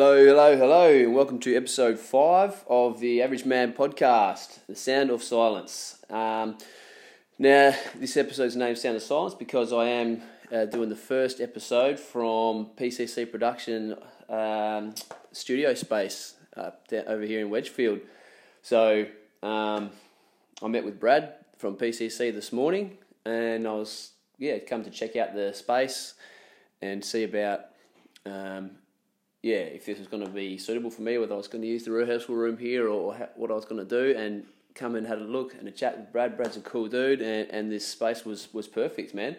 Hello, hello, hello, and welcome to episode five of the Average Man podcast, The Sound of Silence. Um, now, this episode's named Sound of Silence because I am uh, doing the first episode from PCC Production um, studio space uh, over here in Wedgefield. So, um, I met with Brad from PCC this morning, and I was yeah come to check out the space and see about um, yeah, if this was going to be suitable for me, whether I was going to use the rehearsal room here or, or what I was going to do, and come and had a look and a chat with Brad. Brad's a cool dude, and, and this space was was perfect, man.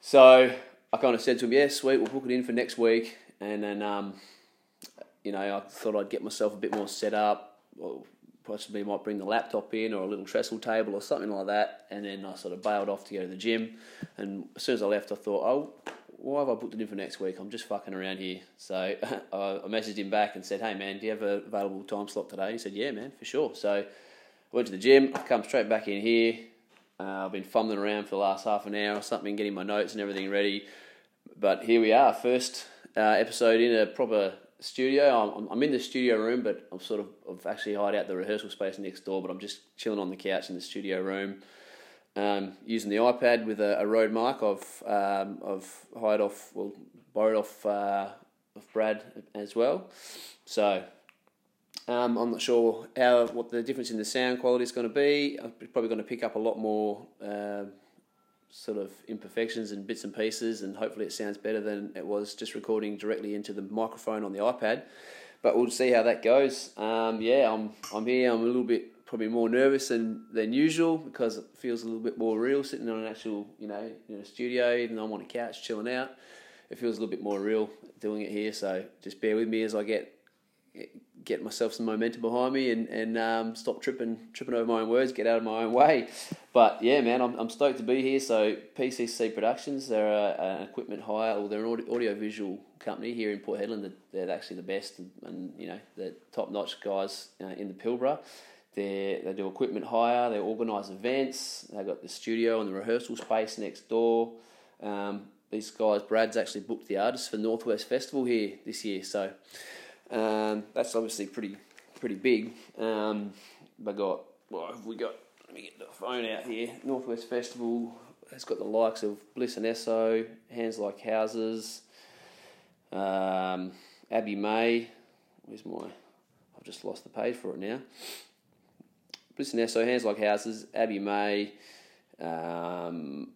So I kind of said to him, "Yeah, sweet, we'll book it in for next week," and then um, you know I thought I'd get myself a bit more set up. Or possibly might bring the laptop in or a little trestle table or something like that, and then I sort of bailed off to go to the gym. And as soon as I left, I thought, "Oh." Why have I booked it in for next week? I'm just fucking around here. So I messaged him back and said, hey man, do you have a available time slot today? He said, yeah man, for sure. So I went to the gym, I've come straight back in here. Uh, I've been fumbling around for the last half an hour or something, getting my notes and everything ready. But here we are, first uh, episode in a proper studio. I'm, I'm in the studio room, but I'm sort of I've actually hired out the rehearsal space next door. But I'm just chilling on the couch in the studio room um, using the iPad with a, a Rode mic I've, um, I've hired off, well, borrowed off uh, of Brad as well. So um, I'm not sure how what the difference in the sound quality is going to be. I'm probably going to pick up a lot more uh, sort of imperfections and bits and pieces, and hopefully it sounds better than it was just recording directly into the microphone on the iPad. But we'll see how that goes. Um, yeah, I'm I'm here. I'm a little bit probably more nervous than, than usual because it feels a little bit more real sitting on an actual, you know, in a studio, even though I'm on a couch chilling out. It feels a little bit more real doing it here. So just bear with me as I get get myself some momentum behind me and, and um, stop tripping tripping over my own words, get out of my own way. But yeah, man, I'm, I'm stoked to be here. So PCC Productions, they're a, an equipment hire, or they're an audio visual company here in Port Hedland. They're actually the best and, and you know the top notch guys uh, in the Pilbara. They they do equipment hire. They organise events. They've got the studio and the rehearsal space next door. Um, these guys, Brad's actually booked the artists for Northwest Festival here this year, so um, that's obviously pretty pretty big. Um, they got what have we got? Let me get the phone out here. Northwest Festival. It's got the likes of Bliss and Eso, Hands Like Houses, um, Abbe May. Where's my? I've just lost the page for it now. Listen so Hands Like Houses, Abbe May, um,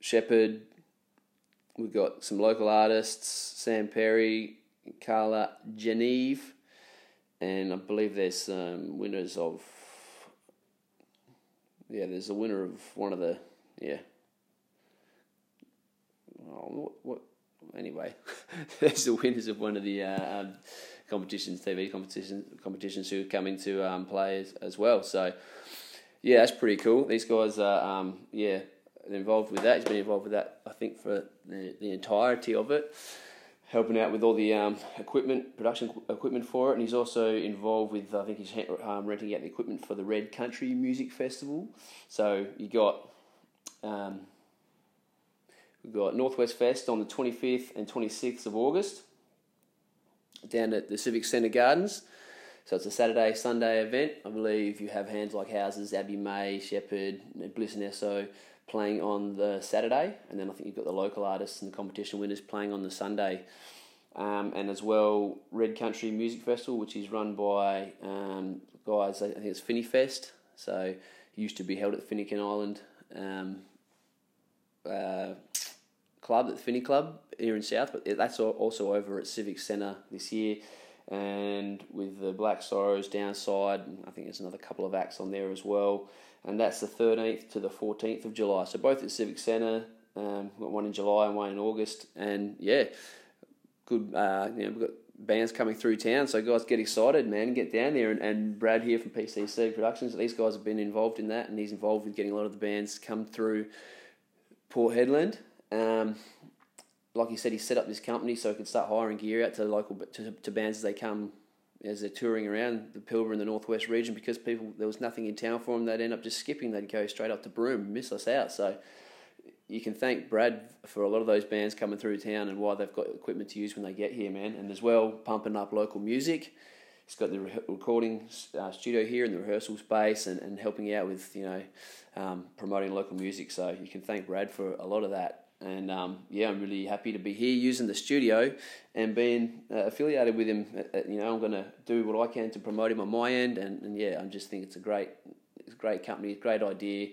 Sheppard. We've got some local artists, Sam Perry, Carla Geneve, and I believe there's some winners of. Yeah, there's a winner of one of the yeah. Oh, what, what anyway, there's the winners of one of the uh, um, competitions, TV competitions, competitions who come into um, play as, as, well. So, yeah, that's pretty cool. These guys are, um, yeah, involved with that. He's been involved with that, I think, for the, the entirety of it, helping out with all the um, equipment, production equipment for it. And he's also involved with, I think, he's um, renting out the equipment for the Red Country Music Festival. So you got. Um, we've got Northwest Fest on the 25th and 26th of August down at the Civic Centre Gardens. So it's a Saturday, Sunday event. I believe you have hands like Houses, Abbe May, Sheppard, Bliss and Eso playing on the Saturday, and then I think you've got the local artists and the competition winners playing on the Sunday. Um, and as well, Red Country Music Festival, which is run by um, guys, I think it's Finny Fest. So used to be held at Finucane Island um, Club, at the Finny Club, here in South, but that's also over at Civic Centre this year. And with the Black Sorrows downside, I think there's another couple of acts on there as well. And that's the 13th to the 14th of July. So both at Civic Centre, um, got one in July and one in August. And yeah, good. Uh, you know, we've got bands coming through town. So guys, get excited, man. Get down there. And, and Brad here from PCC Productions. These guys have been involved in that, and he's involved with getting a lot of the bands come through Port Hedland. Um, like he said, he set up this company so he could start hiring gear out to local to, to bands as they come as they're touring around the Pilbara and the Northwest region because people there was nothing in town for them. They'd end up just skipping. They'd go straight up to Broome, miss us out. So you can thank Brad for a lot of those bands coming through town and why they've got equipment to use when they get here, man. And as well, pumping up local music. He's got the re- recording uh, studio here and the rehearsal space and, and helping out with, you know, um, promoting local music. So you can thank Brad for a lot of that. And um, yeah, I'm really happy to be here using the studio and being uh, affiliated with him. Uh, uh you know, I'm going to do what I can to promote him on my end. And, and yeah, I just think it's a great, it's a great company, great idea.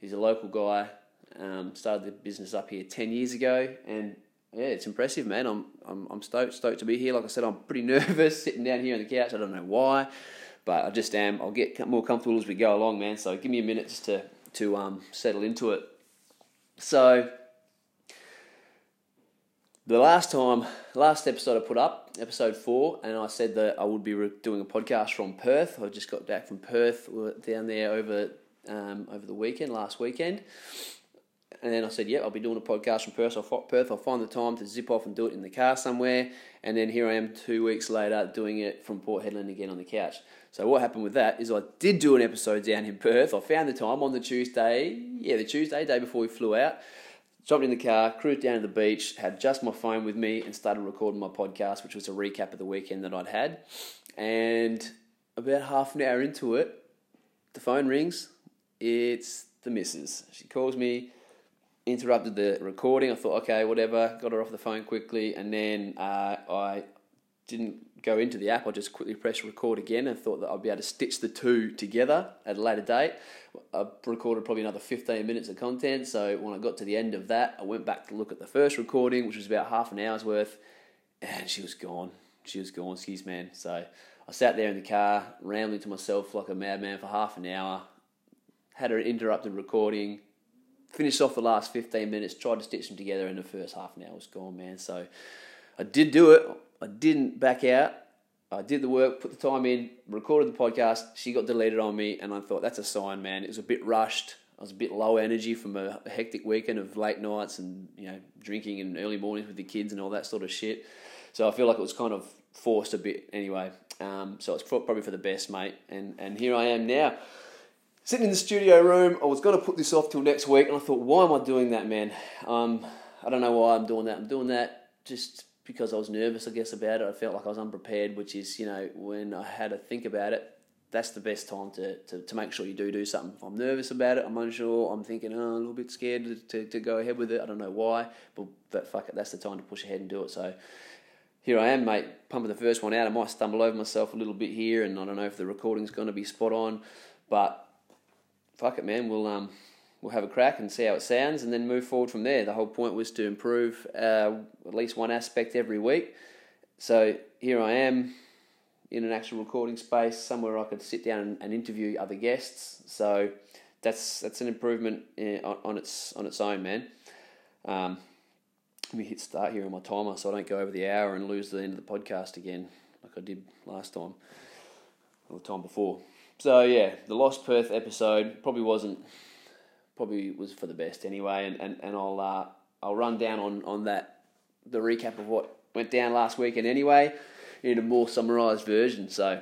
He's a local guy. Um, started the business up here ten years ago, and yeah, it's impressive, man. I'm I'm I'm stoked stoked to be here. Like I said, I'm pretty nervous sitting down here on the couch. I don't know why, but I just am. I'll get more comfortable as we go along, man. So give me a minute just to to um, settle into it. So the last time, last episode I put up, episode four, and I said that I would be doing a podcast from Perth. I just got back from Perth. Down there over um, over the weekend, last weekend. And then I said, yeah, I'll be doing a podcast from Perth. I'll, Perth. I'll find the time to zip off and do it in the car somewhere. And then here I am two weeks later doing it from Port Hedland again on the couch. So what happened with that is I did do an episode down in Perth. I found the time on the Tuesday, yeah, the Tuesday, day before we flew out. Jumped in the car, cruised down to the beach, had just my phone with me and started recording my podcast, which was a recap of the weekend that I'd had. And about half an hour into it, the phone rings. It's the missus. She calls me interrupted the recording. I thought, okay, whatever. Got her off the phone quickly, and then uh, I didn't go into the app. I just quickly pressed record again and thought that I'd be able to stitch the two together at a later date. I recorded probably another 15 minutes of content. So when I got to the end of that, I went back to look at the first recording, which was about half an hour's worth, and she was gone. She was gone, excuse man. So I sat there in the car, rambling to myself like a madman for half an hour, had an interrupted recording, finished off the last 15 minutes, tried to stitch them together, and the first half an hour was gone, man. So I did do it. I didn't back out. I did the work, put the time in, recorded the podcast. She got deleted on me, and I thought that's a sign, man. It was a bit rushed. I was a bit low energy from a, hectic weekend of late nights and you know drinking and early mornings with the kids and all that sort of shit. So I feel like it was kind of forced a bit anyway. Um, so it's probably for the best, mate. And and here I am now sitting in the studio room. I was going to put this off till next week, and I thought, why am I doing that, man? Um, I don't know why I'm doing that. I'm doing that just because I was nervous, I guess, about it. I felt like I was unprepared, which is, you know, when I had to think about it, that's the best time to, to, to make sure you do do something. If I'm nervous about it, I'm unsure, I'm thinking, oh, a little bit scared to, to, to go ahead with it. I don't know why, but, but fuck it, that's the time to push ahead and do it. So here I am, mate, pumping the first one out. I might stumble over myself a little bit here, and I don't know if the recording's going to be spot on, but fuck it, man. We'll um, we'll have a crack and see how it sounds, and then move forward from there. The whole point was to improve uh, at least one aspect every week. So here I am in an actual recording space, somewhere I could sit down and, interview other guests. So that's that's an improvement in, on, on, its on its own, man. Um, let me hit start here on my timer so I don't go over the hour and lose the end of the podcast again, like I did last time or the time before. So yeah, the Lost Perth episode probably wasn't probably was for the best anyway, and, and, and I'll uh, I'll run down on, on that the recap of what went down last weekend anyway in a more summarised version. So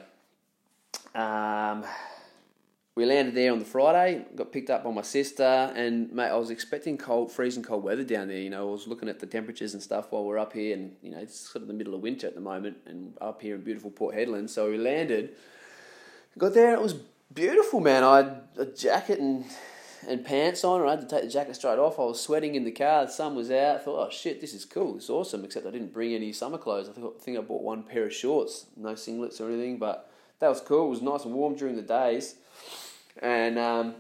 um, we landed there on the Friday, got picked up by my sister, and mate, I was expecting cold, freezing cold weather down there. You know, I was looking at the temperatures and stuff while we're up here, and you know, it's sort of the middle of winter at the moment, and up here in beautiful Port Hedland. So we landed Got there, it was beautiful, man. I had a jacket and and pants on, and I had to take the jacket straight off. I was sweating in the car. The sun was out. I thought, oh shit, this is cool. It's awesome. Except I didn't bring any summer clothes. I think I bought one pair of shorts, no singlets or anything. But that was cool. It was nice and warm during the days, and um,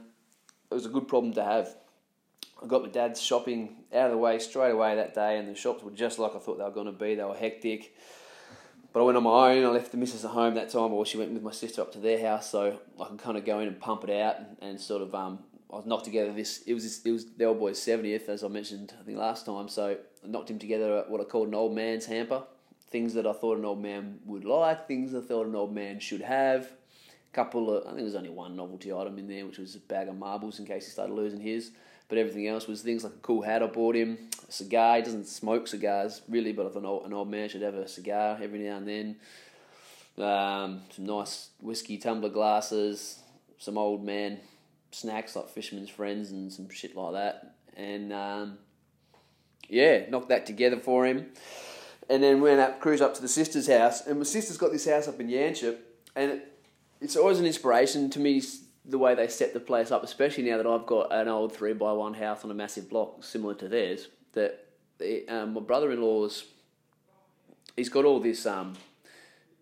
it was a good problem to have. I got my dad's shopping out of the way straight away that day, and the shops were just like I thought they were going to be. They were hectic. But I went on my own. I left the missus at home that time, or she went with my sister up to their house, so I can kind of go in and pump it out and, and sort of. Um, I was knocked together this. It was this, it was the old boy's seventieth, as I mentioned I think last time. So I knocked him together at what I called an old man's hamper. Things that I thought an old man would like, things I thought an old man should have. A couple of, I think there was only one novelty item in there, which was a bag of marbles in case he started losing his. But everything else was things like a cool hat I bought him, a cigar. He doesn't smoke cigars really, but I thought an old, an old man should have a cigar every now and then. Um, some nice whiskey tumbler glasses, some old man snacks like Fisherman's Friends and some shit like that. and um, yeah, knocked that together for him. And then went up, cruise up to the sister's house, and my sister's got this house up in Yanchep, and it, it's always an inspiration to me the way they set the place up, especially now that I've got an old three by one house on a massive block similar to theirs. That it, um, my brother in law's, he's got all this um,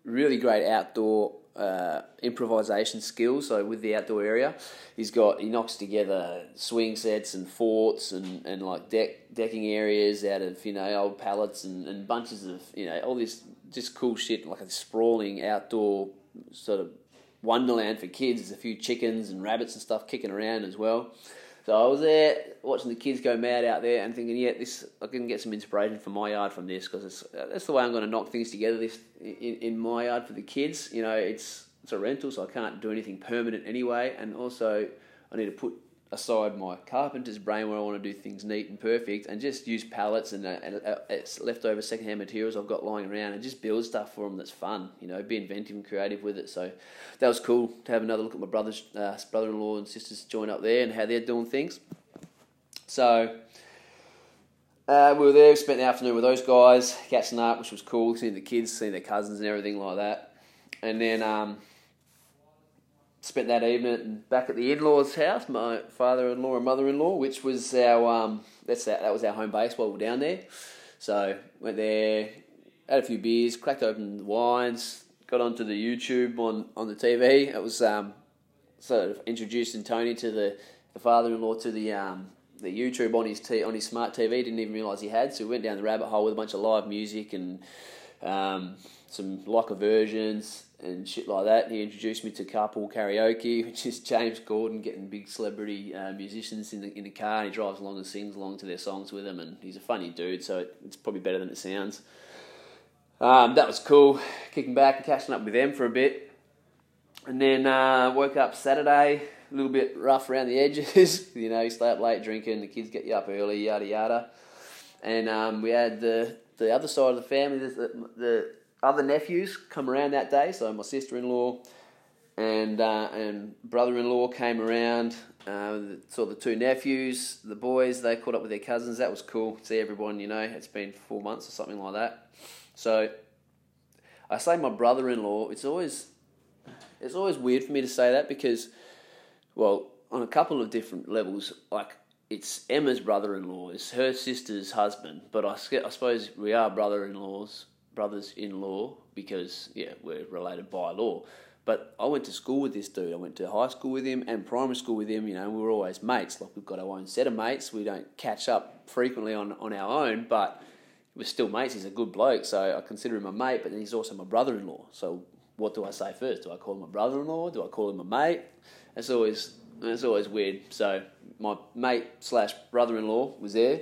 really great outdoor uh, improvisation skills. So with the outdoor area, he's got he knocks together swing sets and forts and, and like deck decking areas out of you know old pallets and, and bunches of you know all this just cool shit like a sprawling outdoor sort of wonderland for kids. There's a few chickens and rabbits and stuff kicking around as well. So I was there watching the kids go mad out there and thinking, yeah, this I can get some inspiration for my yard from this because that's the way I'm going to knock things together this in, in my yard for the kids. You know, it's it's a rental, so I can't do anything permanent anyway, and also I need to put aside my carpenter's brain where I want to do things neat and perfect and just use pallets and, uh, and uh, leftover secondhand materials I've got lying around and just build stuff for them that's fun, you know, be inventive and creative with it. So that was cool to have another look at my brother's uh, brother-in-law and sisters join up there and how they're doing things. So uh, we were there, spent the afternoon with those guys, catching up, which was cool, seeing the kids, seeing their cousins and everything like that. And then um, spent that evening back at the in-laws' house, my father-in-law and mother-in-law, which was our um, that's our, that was our home base while we were down there. So went there, had a few beers, cracked open the wines, got onto the YouTube on, on the TV. It was um, sort of introducing Tony to the, the father-in-law to the um, the YouTube on his t- on his smart TV. Didn't even realise he had. So we went down the rabbit hole with a bunch of live music and um, some locker versions and shit like that. He introduced me to carpool karaoke, which is James Corden getting big celebrity uh, musicians in the in the car. And he drives along and sings along to their songs with them, and he's a funny dude. So it's probably better than it sounds. Um, that was cool. Kicking back and catching up with them for a bit, and then uh, woke up Saturday. A little bit rough around the edges, you know. You stay up late drinking, the kids get you up early, yada yada. And um, we had the the other side of the family, the, the other nephews come around that day. So my sister in law and uh, and brother in law came around. Uh, saw the two nephews, the boys. They caught up with their cousins. That was cool. See everyone. You know, it's been four months or something like that. So I say my brother in law. It's always it's always weird for me to say that because, well, on a couple of different levels, like it's Emma's brother in law, it's her sister's husband, but I, I suppose we are brother in brothers-in-law because yeah, we're related by law. But I went to school with this dude. I went to high school with him and primary school with him. You know, we were always mates. Like we've got our own set of mates. We don't catch up frequently on, on our own, but we're still mates. He's a good bloke, so I consider him a mate. But then he's also my brother-in-law. So what do I say first? Do I call him a brother-in-law? Do I call him a mate? It's always it's always weird. So my mate slash brother-in-law was there,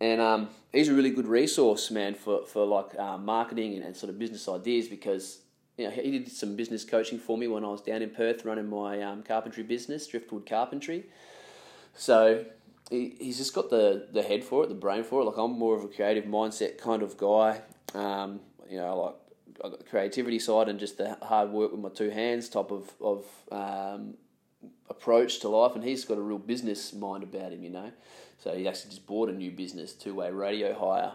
and um, he's a really good resource, man, for, for like uh, marketing and, and sort of business ideas because you know, he did some business coaching for me when I was down in Perth running my um, carpentry business, Driftwood Carpentry. So he, he's just got the, the head for it, the brain for it. Like I'm more of a creative mindset kind of guy. Um, you know, like I've got the creativity side and just the hard work with my two hands type of, of um, approach to life. And he's got a real business mind about him, you know. So he actually just bought a new business, two way radio hire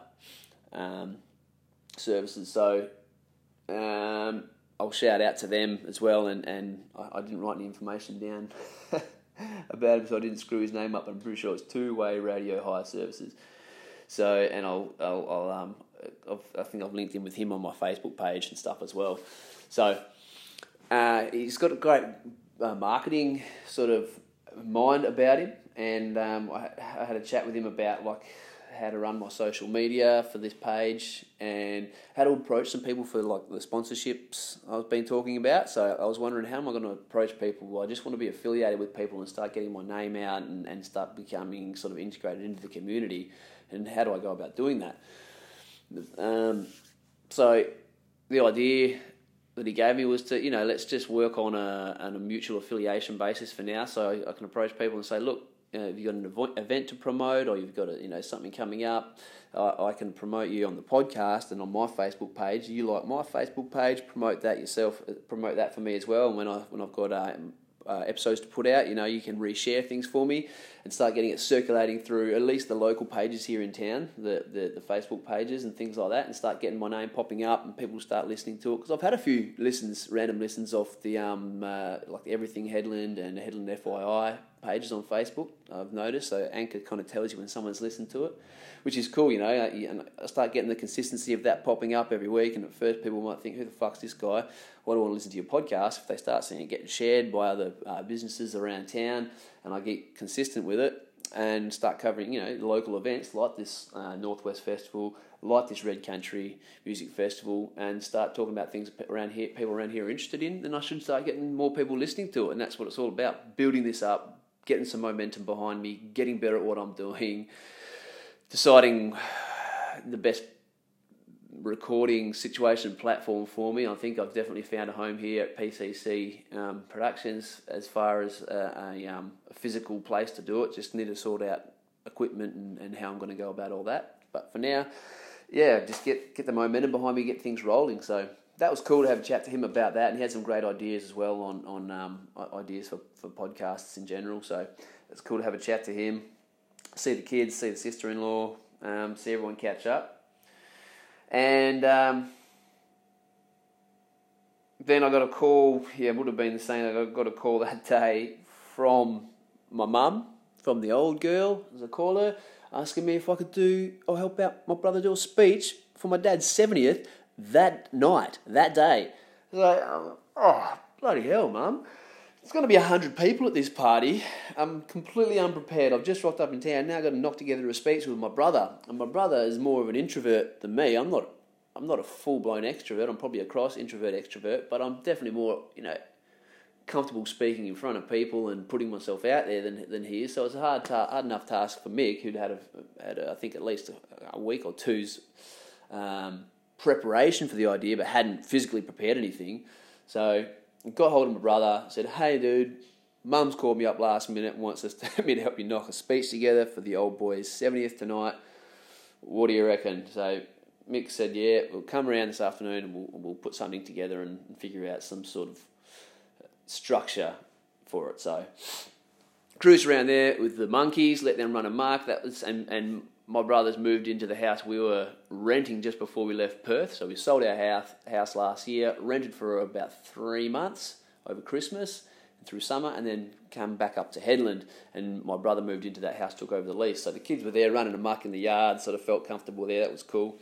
um, services. So um, I'll shout out to them as well. And, and I, I didn't write any information down about him, so I didn't screw his name up. But I'm pretty sure it's two way radio hire services. So, and I'll, I'll, I'll um, I've, i think I've linked in with him on my Facebook page and stuff as well. So, uh, he's got a great uh, marketing sort of mind about him and um, I, I, had a chat with him about like how to run my social media for this page and how to approach some people for like the sponsorships I've been talking about. So I was wondering how am I going to approach people? Well, I just want to be affiliated with people and start getting my name out and, and start becoming sort of integrated into the community. And how do I go about doing that? Um, so the idea that he gave me was to, you know, let's just work on a, on a mutual affiliation basis for now. So I can approach people and say, look, know, if you've got an event to promote or you've got a, you know something coming up, uh, I can promote you on the podcast and on my Facebook page. You like my Facebook page, promote that yourself, uh, promote that for me as well. And when I when I've got a, uh, episodes to put out, you know, you can reshare things for me and start getting it circulating through at least the local pages here in town, the, the, the Facebook pages and things like that, and start getting my name popping up and people start listening to it. Because I've had a few listens, random listens off the um, uh, like Everything Headland and Headland FYI pages on Facebook. I've noticed so Anchor kind of tells you when someone's listened to it, which is cool, you know. And I start getting the consistency of that popping up every week. And at first, people might think, "Who the fuck's this guy?" Why do I want to listen to your podcast? If they start seeing it getting shared by other uh, businesses around town, and I get consistent with it and start covering, you know, local events like this uh, Northwest Festival, like this Red Country Music Festival, and start talking about things around here, people around here are interested in, then I should start getting more people listening to it, and that's what it's all about: building this up, getting some momentum behind me, getting better at what I'm doing, deciding the best recording situation platform for me. I think I've definitely found a home here at PCC um, Productions as far as a, a, um, physical place to do it. Just need to sort out equipment and, and how I'm going to go about all that. But for now, yeah, just get get the momentum behind me, get things rolling. So that was cool to have a chat to him about that, and he had some great ideas as well on on um, ideas for, for podcasts in general. So it's cool to have a chat to him, see the kids, see the sister in law, um, see everyone catch up. And um, then I got a call, yeah, it would have been the same. I got a call that day from my mum, from the old girl, as I call her, asking me if I could do or help out my brother do a speech for my dad's 70th that night, that day. Like, oh, bloody hell, mum. It's going to be 100 people at this party. I'm completely unprepared. I've just rocked up in town. Now I've got to knock together a speech with my brother. And my brother is more of an introvert than me. I'm not I'm not a full blown extrovert. I'm probably a cross introvert extrovert, but I'm definitely more, you know, comfortable speaking in front of people and putting myself out there than than he is. So it's a hard ta- hard enough task for Mick, who'd had a, had a, I think at least a, a week or two's um, preparation for the idea, but hadn't physically prepared anything. So got hold of my brother, said, "Hey, dude, Mum's called me up last minute and wants us to, me to help you knock a speech together for the old boys' seventieth tonight. What do you reckon?" So Mick said, "Yeah, we'll come around this afternoon and we'll, we'll put something together and figure out some sort of structure for it." So cruise around there with the monkeys, let them run a mark. That was and and my brothers moved into the house we were renting just before we left Perth. So we sold our house, house last year, rented for about three months over Christmas and through summer, and then come back up to Headland. And my brother moved into that house, took over the lease. So the kids were there running amok in the yard, sort of felt comfortable there. That was cool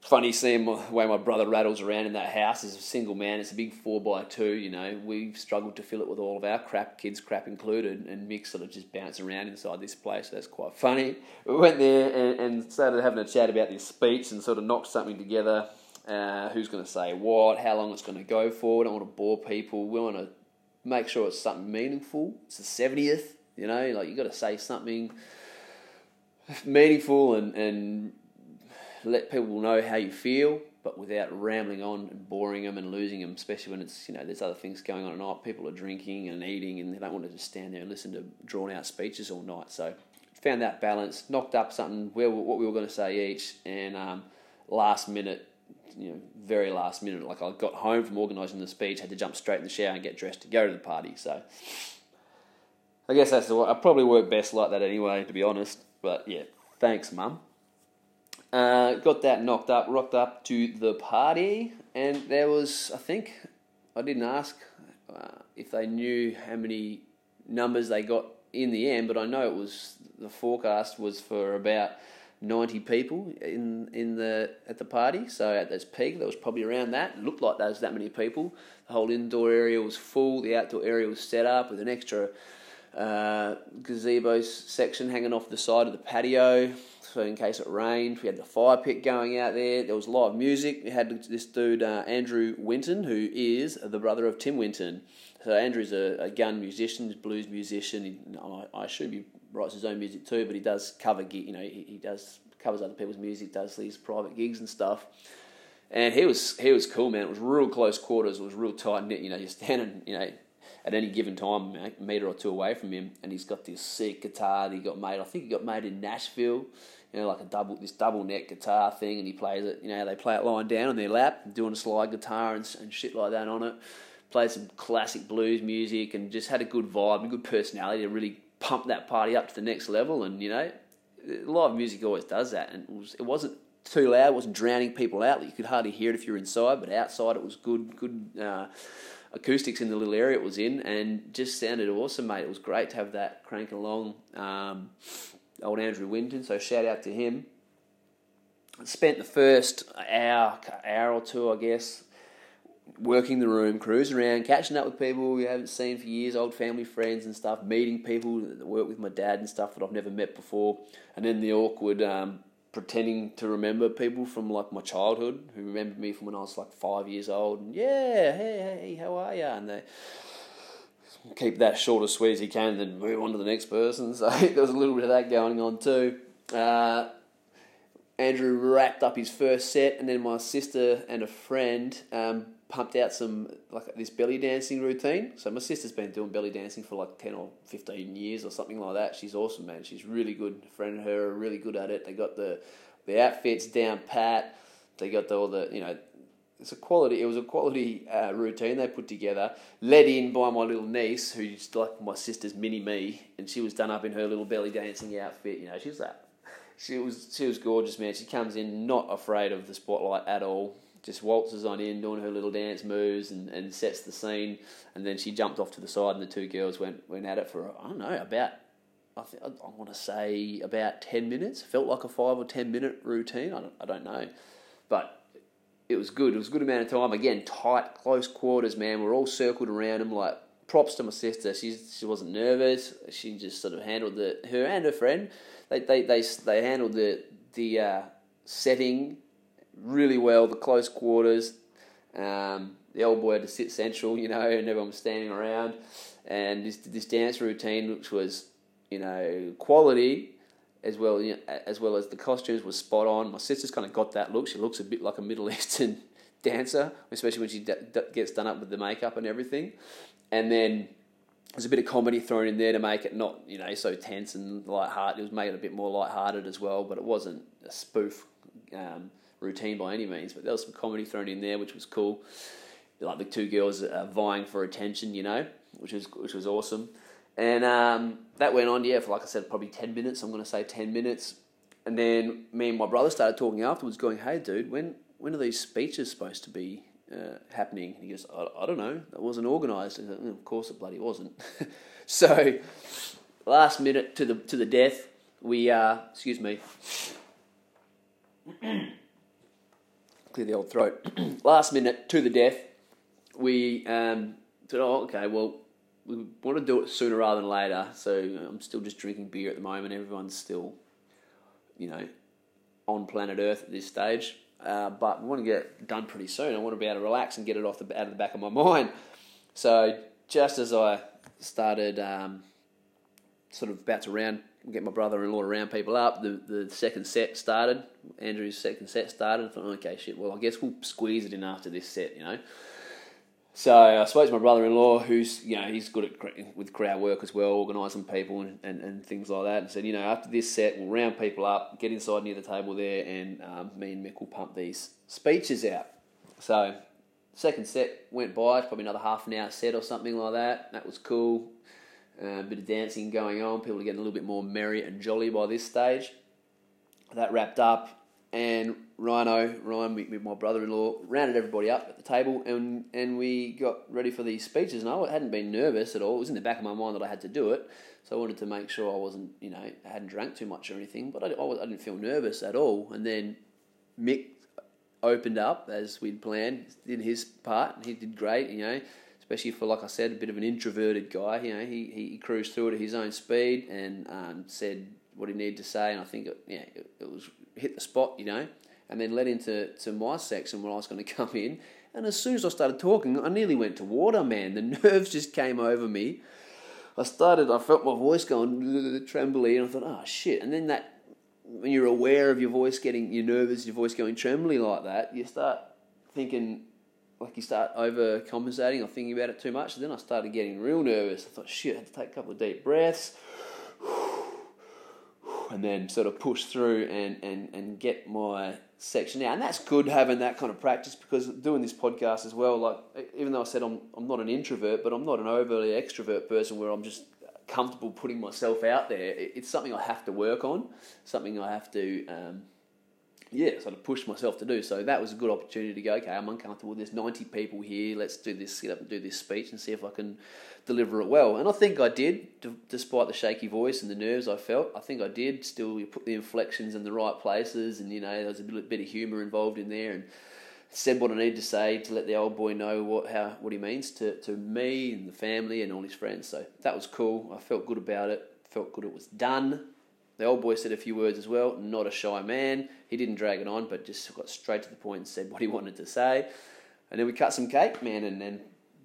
funny seeing the way my brother rattles around in that house as a single man. It's a big four by two, you know. We've struggled to fill it with all of our crap, kids crap included, and Mick sort of just bounce around inside this place. So that's quite funny. We went there and, and started having a chat about this speech and sort of knocked something together. Uh, who's going to say what? How long it's going to go for? We don't want to bore people. We want to make sure it's something meaningful. It's the seventieth, you know. Like you got to say something meaningful and and let people know how you feel, but without rambling on and boring them and losing them, especially when it's, you know, there's other things going on at night. People are drinking and eating and they don't want to just stand there and listen to drawn out speeches all night. So found that balance, knocked up something, where, what we were going to say each, and um, last minute, you know, very last minute, like I got home from organising the speech, had to jump straight in the shower and get dressed to go to the party. So I guess that's the I probably work best like that anyway, to be honest. But yeah, thanks, mum. Uh, got that knocked up, rocked up to the party, and there was, I think, I didn't ask uh, if they knew how many numbers they got in the end, but I know it was the forecast was for about ninety people in in the at the party. So at this peak, there was probably around that. It looked like there was that many people. The whole indoor area was full. The outdoor area was set up with an extra uh, gazebo section hanging off the side of the patio so in case it rained. We had the fire pit going out there. There was live music. We had this dude, uh, Andrew Winton, who is the brother of Tim Winton. So Andrew's a, a gun musician, blues musician. He, I, assume he writes his own music too, but he does cover, you know, he, he does covers other people's music, does these private gigs and stuff. And he was he was cool, man. It was real close quarters. It was real tight knit. You know, you're standing, you know, at any given time, a meter or two away from him, and he's got this sick guitar that he got made. I think he got made in Nashville you know, like a double this double neck guitar thing, and he plays it. You know, they play it lying down on their lap, doing a slide guitar and, and shit like that on it. played some classic blues music, and just had a good vibe, a good personality to really pump that party up to the next level. And you know, live music always does that, and it, was, it wasn't too loud, it wasn't drowning people out. You could hardly hear it if you're inside, but outside it was good, good. Uh, acoustics in the little area it was in, and just sounded awesome, mate. It was great to have that cranking along. Um, old Andrew Winton, so shout out to him. Spent the first hour, hour or two, I guess, working the room, cruising around, catching up with people we haven't seen for years, old family friends and stuff, meeting people that work with my dad and stuff that I've never met before, and then the awkward um, pretending to remember people from like my childhood who remembered me from when I was like five years old. And yeah, hey, hey, how are you? And they keep that short as sweet as you can, and then move on to the next person. So there was a little bit of that going on too. Uh, Andrew wrapped up his first set, and then my sister and a friend um, pumped out some like this belly dancing routine. So my sister's been doing belly dancing for like ten or fifteen years or something like that. She's awesome, man. She's really good. A friend of her are really good at it. They got the the outfits down pat. They got the, all the you know. It's a quality. It was a quality uh, routine they put together, led in by my little niece, who's like my sister's mini me, and she was done up in her little belly dancing outfit. You know, she was that. She was she was gorgeous, man. She comes in not afraid of the spotlight at all just waltzes on in, doing her little dance moves, and, and sets the scene. And then she jumped off to the side, and the two girls went went at it for I don't know about I think, I want to say about ten minutes. Felt like a five or ten minute routine. I don't, I don't know, but it was good. It was a good amount of time. Again, tight, close quarters, man. We're all circled around him. Like props to my sister. She she wasn't nervous. She just sort of handled the her and her friend. They they they they handled the the uh, setting really well. The close quarters, um, the old boy had to sit central, you know, and everyone was standing around. And this this dance routine, which was you know quality, as well you know, as well as the costumes was spot on. My sister's kind of got that look. She looks a bit like a Middle Eastern dancer, especially when she d- d- gets done up with the makeup and everything. And then there's a bit of comedy thrown in there to make it not you know so tense and light-hearted. It was made it a bit more light-hearted as well, but it wasn't a spoof. Um, routine by any means, but there was some comedy thrown in there, which was cool. Like the two girls uh, vying for attention, you know, which was which was awesome. And um, that went on, yeah, for like I said, probably ten minutes. I'm going to say ten minutes. And then me and my brother started talking afterwards, going, "Hey, dude, when when are these speeches supposed to be uh, happening?" And he goes, I, "I don't know. That wasn't organised." Mm, of course, it bloody wasn't. so, last minute to the to the death, we uh, excuse me clear the old throat. Last minute to the death, we um, said, "Oh, okay. Well, we want to do it sooner rather than later." So I'm still just drinking beer at the moment. Everyone's still, you know, on planet Earth at this stage. Uh, but we want to get it done pretty soon. I want to be able to relax and get it off the out of the back of my mind. So just as I started, um, sort of about to round get my brother-in-law to round people up. The the second set started. Andrew's second set started. I thought, okay, shit. Well, I guess we'll squeeze it in after this set, you know. So I spoke to my brother-in-law, who's you know he's good at with crowd work as well, organising people and, and, and things like that. And said, you know, after this set, we'll round people up, get inside near the table there, and um, me and Mick will pump these speeches out. So second set went by, probably another half an hour set or something like that. That was cool. Uh, a bit of dancing going on. People are getting a little bit more merry and jolly by this stage. That wrapped up, and Rhino, Ryan, with my brother-in-law, rounded everybody up at the table, and and we got ready for these speeches. And I hadn't been nervous at all. It was in the back of my mind that I had to do it, so I wanted to make sure I wasn't, you know, I hadn't drank too much or anything. But I, I didn't feel nervous at all. And then Mick opened up as we'd planned, did his part, and he did great. You know, especially for, like I said, a bit of an introverted guy. You know, he, he cruised through it at his own speed and um, said what he needed to say, and I think it, yeah, it, it, was hit the spot, you know, and then led into to my section when I was going to come in. And as soon as I started talking, I nearly went to water, man. The nerves just came over me. I started, I felt my voice going trembly, and I thought, oh shit. And then that, when you're aware of your voice getting, you're nervous, your voice going trembly like that, you start thinking, like you start overcompensating or thinking about it too much. And then I started getting real nervous. I thought, shit, I had to take a couple of deep breaths. and then sort of push through and, and, and get my section out. And that's good having that kind of practice because doing this podcast as well, like even though I said I'm, I'm not an introvert, but I'm not an overly extrovert person where I'm just comfortable putting myself out there. It's something I have to work on, something I have to um, yeah, sort of pushed myself to do. So that was a good opportunity to go, okay, I'm uncomfortable. There's 90 people here. Let's do this, get up and do this speech and see if I can deliver it well. And I think I did, despite the shaky voice and the nerves I felt. I think I did. Still, you put the inflections in the right places, and you know there was a bit, bit of humour involved in there, and said what I needed to say to let the old boy know what how what he means to, to me and the family and all his friends. So that was cool. I felt good about it. Felt good it was done. The old boy said a few words as well, not a shy man. He didn't drag it on, but just got straight to the point and said what he wanted to say. And then we cut some cake, man, and then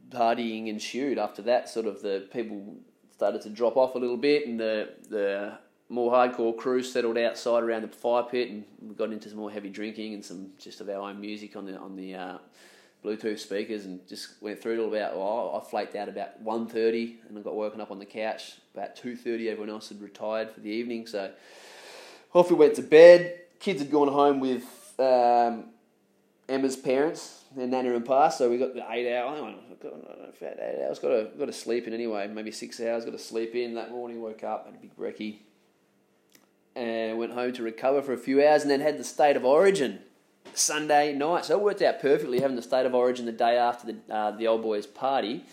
partying ensued. After that, sort of the people started to drop off a little bit, and the the more hardcore crew settled outside around the fire pit, and we got into some more heavy drinking and some just of our own music on the on the uh, Bluetooth speakers and just went through till about, well, I flaked out about 1.30 and I got woken up on the couch. About 2.30 everyone else had retired for the evening. So off we went to bed. Kids had gone home with um, Emma's parents, their nana and pa. So we got the eight hours. About eight hours. Got to got to sleep in anyway. Maybe six hours. Got to sleep in that morning. Woke up had a big brekkie, and went home to recover for a few hours, and then had the state of origin Sunday night. So it worked out perfectly having the state of origin the day after the uh, the old boys party,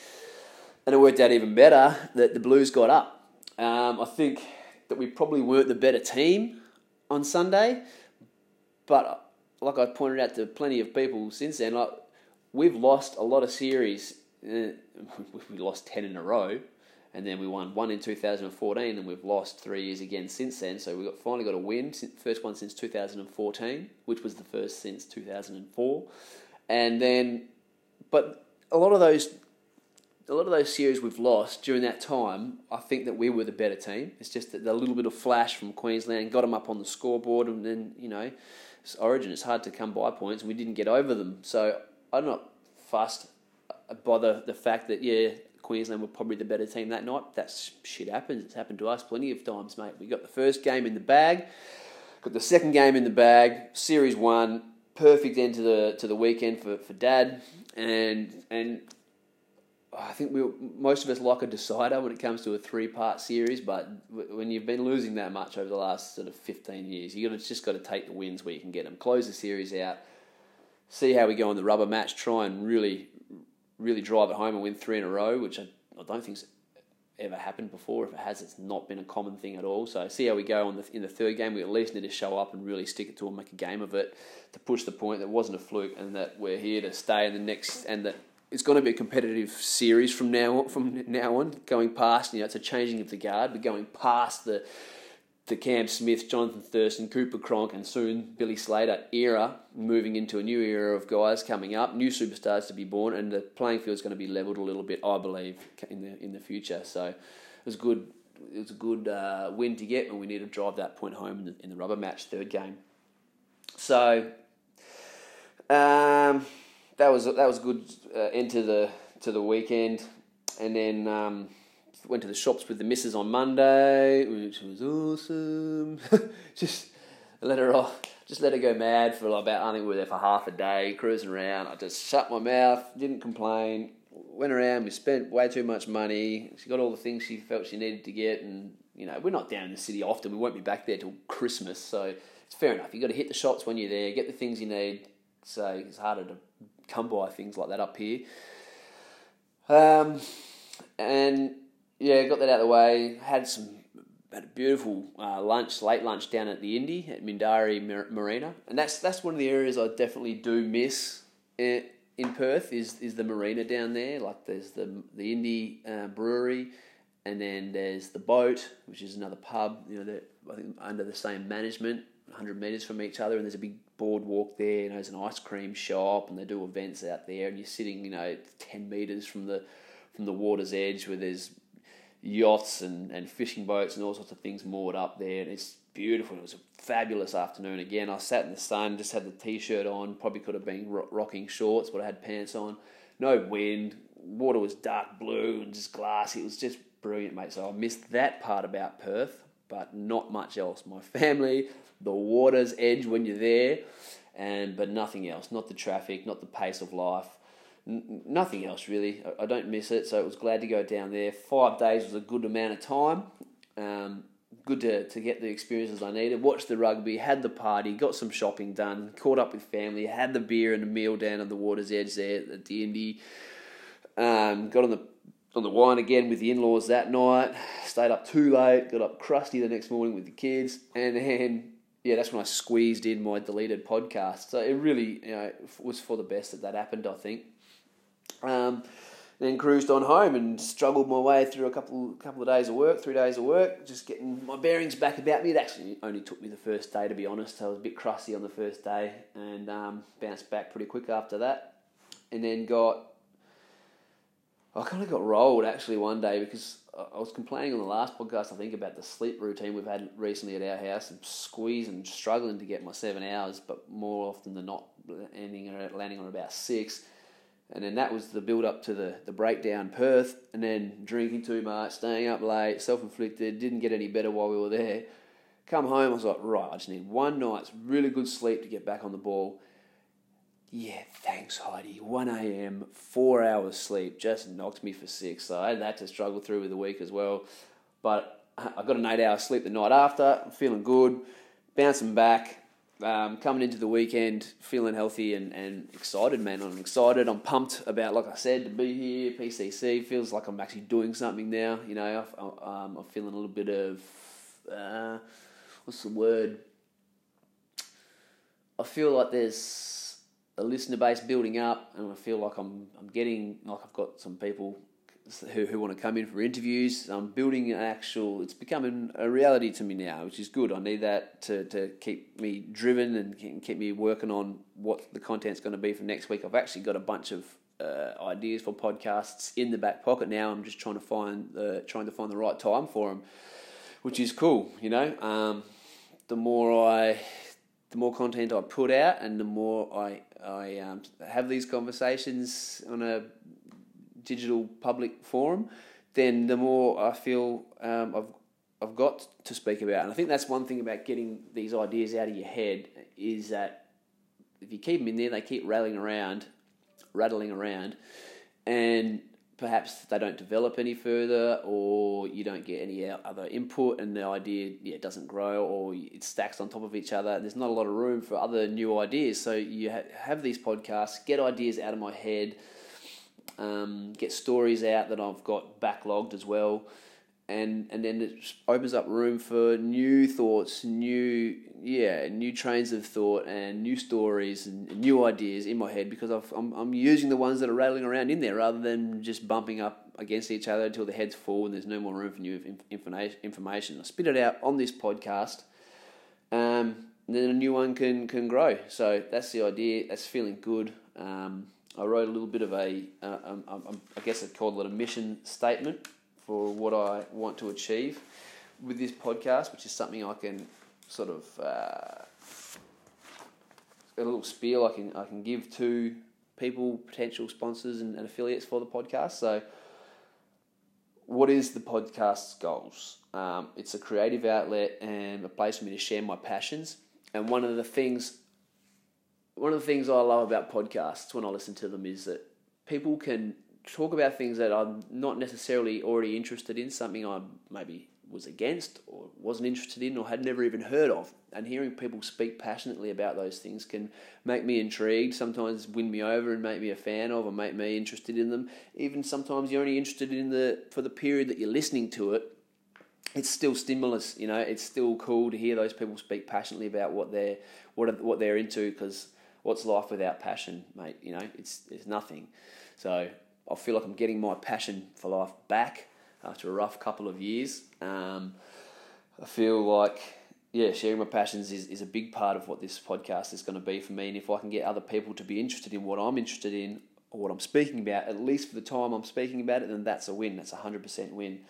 and it worked out even better that the Blues got up. Um, I think that we probably weren't the better team on Sunday, but like I pointed out to plenty of people since then, like we've lost a lot of series. Uh, we lost ten in a row and then we won one in 2014, and we've lost three years again since then. So we got finally got a win, first one since 2014, which was the first since 2004, and then, but a lot of those. A lot of those series we've lost during that time, I think that we were the better team. It's just that the little bit of flash from Queensland got them up on the scoreboard, and then you know, it's Origin. It's hard to come by points, and we didn't get over them. So I'm not fussed uh, by the, the fact that yeah, Queensland were probably the better team that night. That shit happens. It's happened to us plenty of times, mate. We got the first game in the bag, got the second game in the bag, series one, perfect end to the to the weekend for, for Dad, and and I think we most of us like a decider when it comes to a three part series, but when you've been losing that much over the last sort of fifteen years, you have just got to take the wins where you can get them. Close the series out, see how we go in the rubber match, try and really really drive it home and win three in a row, which I, I don't think's ever happened before. If it has, it's not been a common thing at all. So see how we go on the, in the third game. We at least need to show up and really stick it to them, make a game of it, to push the point that wasn't a fluke and that we're here to stay in the next and that it's going to be a competitive series from now on, from now on. Going past, you know, it's a changing of the guard. We're going past the the Cam Smith, Johnathan Thurston, Cooper Cronk, and soon Billy Slater era, moving into a new era of guys coming up, new superstars to be born, and the playing field is going to be levelled a little bit, I believe, in the in the future. So it was good. It was a good uh, win to get, and we need to drive that point home in the, in the rubber match third game. So um, that was that was good uh, end to the to the weekend, and then. Um, went to the shops with the missus on Monday, which was awesome. just let her off, just let her go mad for about I think we were there for half a day, cruising around. I just shut my mouth, didn't complain. Went around, we spent way too much money. She got all the things she felt she needed to get, and you know we're not down in the city often. We won't be back there till Christmas, so it's fair enough. You've got to hit the shops when you're there, get the things you need. So it's harder to come by things like that up here. Um, and yeah, got that out of the way. Had some had a beautiful uh, lunch, late lunch down at the Indy at Mindarie Marina, and that's that's one of the areas I definitely do miss in, in Perth. Is is the marina down there? Like there's the the Indy uh, Brewery, and then there's the boat, which is another pub. You know, I think under the same management, hundred meters from each other, and there's a big boardwalk there. Know, there's an ice cream shop, and they do events out there, and you're sitting, you know, ten meters from the from the water's edge, where there's yachts and, and fishing boats and all sorts of things moored up there. And it's beautiful. It was a fabulous afternoon. Again, I sat in the sun, just had the t-shirt on. Probably could have been rocking shorts, but I had pants on. No wind. Water was dark blue and just glassy. It was just brilliant, mate. So I missed that part about Perth. but not much else. My family, the water's edge when you're there, and but nothing else. Not the traffic, not the pace of life. Nothing else really. I, I don't miss it, so it was glad to go down there. Five days was a good amount of time. Um, good to, to get the experiences I needed. Watched the rugby, had the party, got some shopping done, caught up with family, had the beer and a meal down at the water's edge there at the Indy. Um, got on the on the wine again with the in laws that night. Stayed up too late. Got up crusty the next morning with the kids, and then yeah, that's when I squeezed in my deleted podcast. So it really you know was for the best that that happened. I think. Um, then cruised on home and struggled my way through a couple couple of days of work, three days of work, just getting my bearings back about me. It actually only took me the first day to be honest. I was a bit crusty on the first day and um, bounced back pretty quick after that, and then got. I kind of got rolled actually one day because I was complaining on the last podcast I think about the sleep routine we've had recently at our house and squeezing, struggling to get my seven hours, but more often than not ending landing on about six and then that was the build up to the, the breakdown Perth, and then drinking too much, staying up late, self inflicted, didn't get any better while we were there. Come home, I was like, right, I just need one night's really good sleep to get back on the ball. Yeah, thanks, Heidi. 1 a.m., four hours sleep just knocked me for six. So I had that to struggle through with the week as well. But I got an eight hour sleep the night after, I'm feeling good, bouncing back, um, coming into the weekend feeling healthy and, and excited, man. I'm excited. I'm pumped about, like I said, to be here. PCC feels like I'm actually doing something now. You know, I, um, I'm feeling a little bit of uh, what's the word? I feel like there's a listener base building up, and I feel like I'm I'm getting like I've got some people who, who want to come in for interviews. I'm building an actual, it's becoming a reality to me now, which is good. I need that to, to keep me driven and keep me working on what the content's going to be for next week. I've actually got a bunch of uh, ideas for podcasts in the back pocket now. I'm just trying to find the, trying to find the right time for them, which is cool, you know. Um, the more I the more content I put out and the more I I um, have these conversations on a digital public forum, then the more I feel um, I've I've got to speak about. And I think that's one thing about getting these ideas out of your head is that if you keep them in there, they keep rattling around, rattling around, and perhaps they don't develop any further, or you don't get any other input, and the idea yeah doesn't grow, or it stacks on top of each other. There's not a lot of room for other new ideas. So you have these podcasts, get ideas out of my head um, get stories out that I've got backlogged as well, and and then it opens up room for new thoughts, new yeah, new trains of thought and new stories and new ideas in my head because I've, I'm I'm using the ones that are rattling around in there rather than just bumping up against each other until the head's full and there's no more room for new information. I spit it out on this podcast. Um, and then a new one can can grow. So that's the idea. That's feeling good. Um, I wrote a little bit of a, uh, um, I guess I'd call it a mission statement for what I want to achieve with this podcast, which is something I can sort of uh, a little spiel I can I can give to people, potential sponsors and, and affiliates for the podcast. So, what is the podcast's goals? Um, it's a creative outlet and a place for me to share my passions. And one of the things one of the things I love about podcasts when I listen to them is that people can talk about things that I'm not necessarily already interested in, something I maybe was against or wasn't interested in or had never even heard of. And hearing people speak passionately about those things can make me intrigued, sometimes win me over and make me a fan of or make me interested in them. Even sometimes you're only interested in the for the period that you're listening to it. It's still stimulus, you know. It's still cool to hear those people speak passionately about what they're what what they're into because what's life without passion, mate? You know, it's it's nothing. So I feel like I'm getting my passion for life back after a rough couple of years. Um, I feel like yeah, sharing my passions is, is a big part of what this podcast is going to be for me. And if I can get other people to be interested in what I'm interested in or what I'm speaking about, at least for the time I'm speaking about it, then that's a win. That's a 100% win.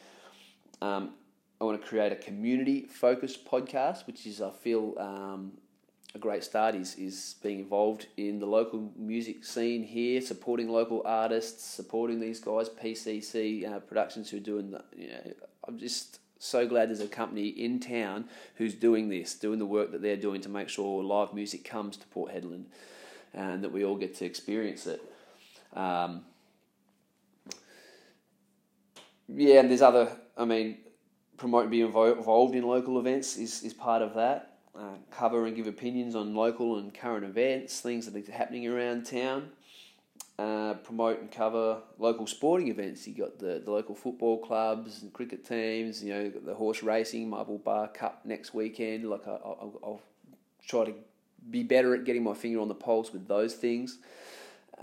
Um, I want to create a community focused podcast, which is, I feel, um, a great start is is being involved in the local music scene here, supporting local artists, supporting these guys, PCC uh, Productions who are doing the. You know, I'm just So glad there's a company in town who's doing this, doing the work that they're doing to make sure live music comes to Port Hedland and that we all get to experience it. Um, yeah, and there's other, I mean, promote and be involved in local events is, is part of that. Uh, cover and give opinions on local and current events, things that are happening around town. Uh, promote and cover local sporting events. You got the, the local football clubs and cricket teams. You know, the horse racing, Marble Bar Cup next weekend. Like I, I'll, I'll try to be better at getting my finger on the pulse with those things.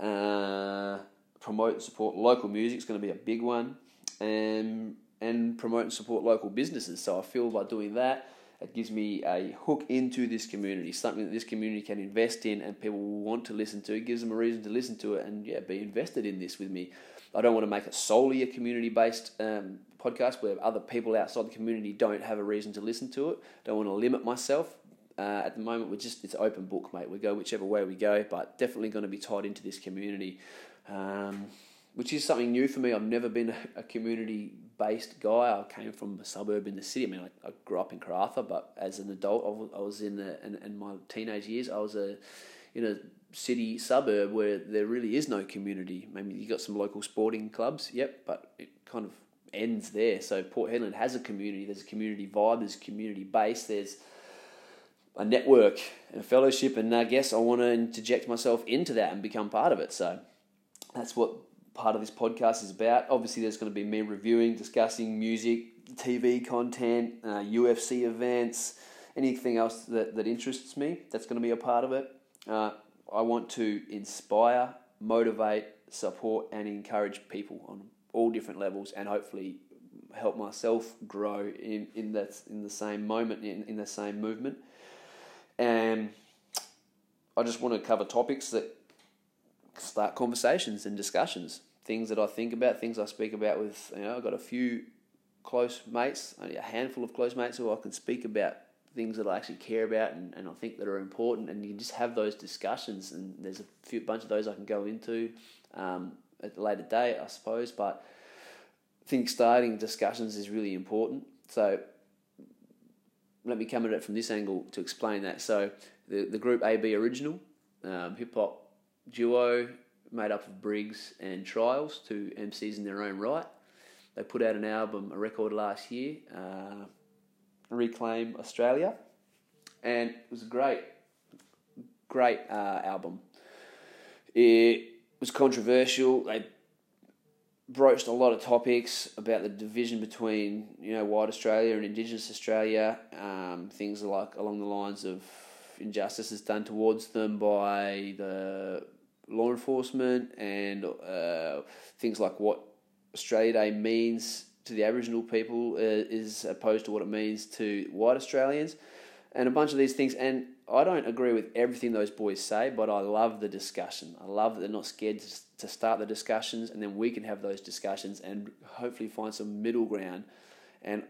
Uh, promote and support local music is going to be a big one, and and promote and support local businesses. So I feel by doing that, it gives me a hook into this community, something that this community can invest in and people will want to listen to. It gives them a reason to listen to it and yeah, be invested in this with me. I don't want to make it solely a community based um, podcast where other people outside the community don't have a reason to listen to it. Don't want to limit myself. Uh, at the moment, we're just it's open book, mate. We go whichever way we go, but definitely going to be tied into this community, um, which is something new for me. I've never been a, a community based guy. I came from a suburb in the city. I mean, I, I grew up in Karratha, but as an adult, I was in the in, in my teenage years. I was a in a city suburb where there really is no community. Maybe you got some local sporting clubs, yep, but it kind of ends there. So Port Hedland has a community. There's a community vibe. There's community base. There's a network and a fellowship, and I guess I want to interject myself into that and become part of it. So that's what part of this podcast is about. Obviously, there's going to be me reviewing, discussing music, TV content, uh, UFC events, anything else that, that interests me. That's going to be a part of it. Uh, I want to inspire, motivate, support, and encourage people on all different levels, and hopefully help myself grow in, in that in the same moment in, in the same movement. And I just want to cover topics that start conversations and discussions. Things that I think about, things I speak about with, you know, I've got a few close mates, only a handful of close mates who I can speak about things that I actually care about and, and I think that are important. And you just have those discussions and there's a few bunch of those I can go into um, at a later date I suppose. But I think starting discussions is really important. So let me come at it from this angle to explain that. So the, the group AB Original um, hip hop duo made up of Briggs and Trials, two MCs in their own right. They put out an album, a record last year, uh, Reclaim Australia, and it was a great, great uh, album. It was controversial. They broached a lot of topics about the division between you know white Australia and Indigenous Australia. Um, things like along the lines of injustices done towards them by the law enforcement and uh, things like what Australia Day means to the Aboriginal people uh, is opposed to what it means to white Australians, and a bunch of these things. And I don't agree with everything those boys say, but I love the discussion. I love that they're not scared to start the discussions, and then we can have those discussions and hopefully find some middle ground. And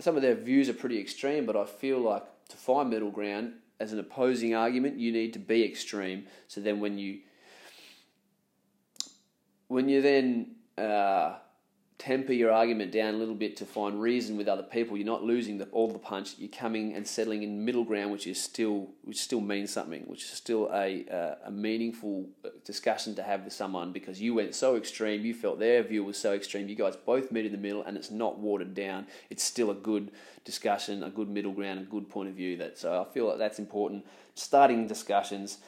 some of their views are pretty extreme, but I feel like to find middle ground, as an opposing argument, you need to be extreme. So then when you when you then uh, temper your argument down a little bit to find reason with other people, you're not losing the, all the punch. You're coming and settling in middle ground, which is still which still means something, which is still a uh, a meaningful discussion to have with someone because you went so extreme, you felt their view was so extreme. You guys both meet in the middle, and it's not watered down. It's still a good discussion, a good middle ground, a good point of view. That so I feel like that's important. Starting discussions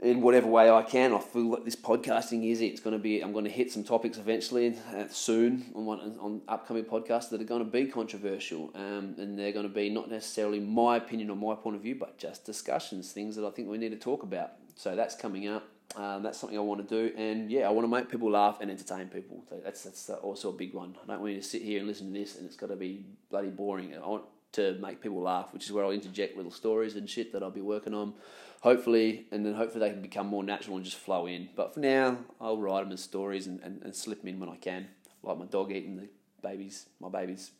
in whatever way I can. I feel like this podcasting is it. It's going to be. I'm going to hit some topics eventually uh, soon on one, on upcoming podcasts that are going to be controversial, um, and they're going to be not necessarily my opinion or my point of view, but just discussions, things that I think we need to talk about. So that's coming up. Um, that's something I want to do, and yeah, I want to make people laugh and entertain people. So that's that's also a big one. I don't want you to sit here and listen to this, and it's got to be bloody boring. I want to make people laugh, which is where I'll interject little stories and shit that I'll be working on hopefully, and then hopefully they can become more natural and just flow in. But for now, I'll write them as stories and, and, and slip them in when I can, like my dog eating the babies, my baby's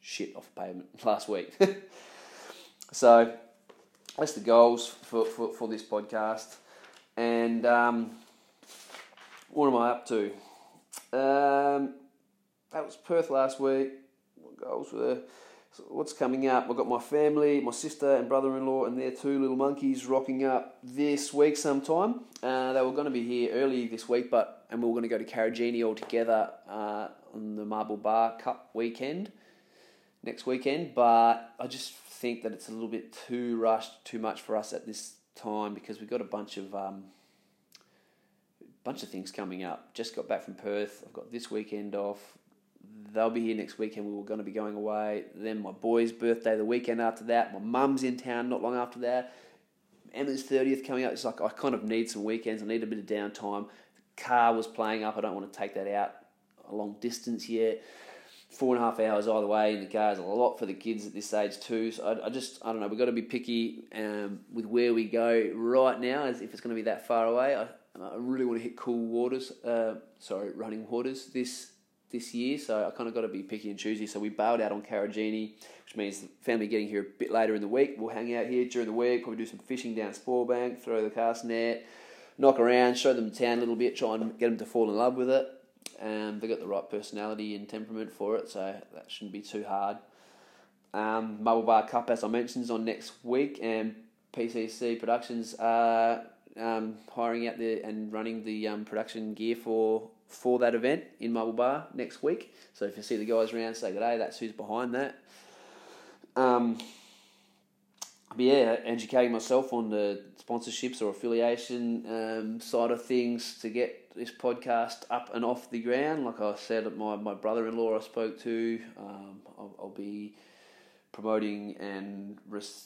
shit off pavement last week. so that's the goals for, for, for this podcast. And um, what am I up to? Um, that was Perth last week. goals were. What's coming up? I've got my family, my sister and brother-in-law, and their two little monkeys rocking up this week sometime. Uh, they were going to be here early this week, but and we were going to go to Karijini all together uh, on the Marble Bar Cup weekend next weekend. But I just think that it's a little bit too rushed, too much for us at this time because we've got a bunch of um, bunch of things coming up. Just got back from Perth. I've got this weekend off. They'll be here next weekend. We were going to be going away. Then my boy's birthday the weekend after that. My mum's in town not long after that. Emma's 30th coming up. It's like I kind of need some weekends. I need a bit of downtime. The car was playing up. I don't want to take that out a long distance yet. Four and a half hours either way in the car is a lot for the kids at this age too. So I, I just I don't know. We've got to be picky um, with where we go right now. As if it's going to be that far away, I, I really want to hit cool waters. Uh, sorry, running waters this this year. So I kind of got to be picky and choosy. So we bailed out on Karijini, which means family getting here a bit later in the week. We'll hang out here during the week. Probably do some fishing down Spoilbank, throw the cast net, knock around, show them the town a little bit, try and get them to fall in love with it. Um, they've got the right personality and temperament for it, so that shouldn't be too hard. Um, Bar Cup, as I mentioned, is on next week, and PCC Productions are um, hiring out the and running the um, production gear for for that event in Marble Bar next week. So if you see the guys around, say good day. That's who's behind that. Um, but yeah, educating myself on the sponsorships or affiliation um, side of things to get this podcast up and off the ground. Like I said, my, my brother in law I spoke to, um, I'll, I'll, be promoting and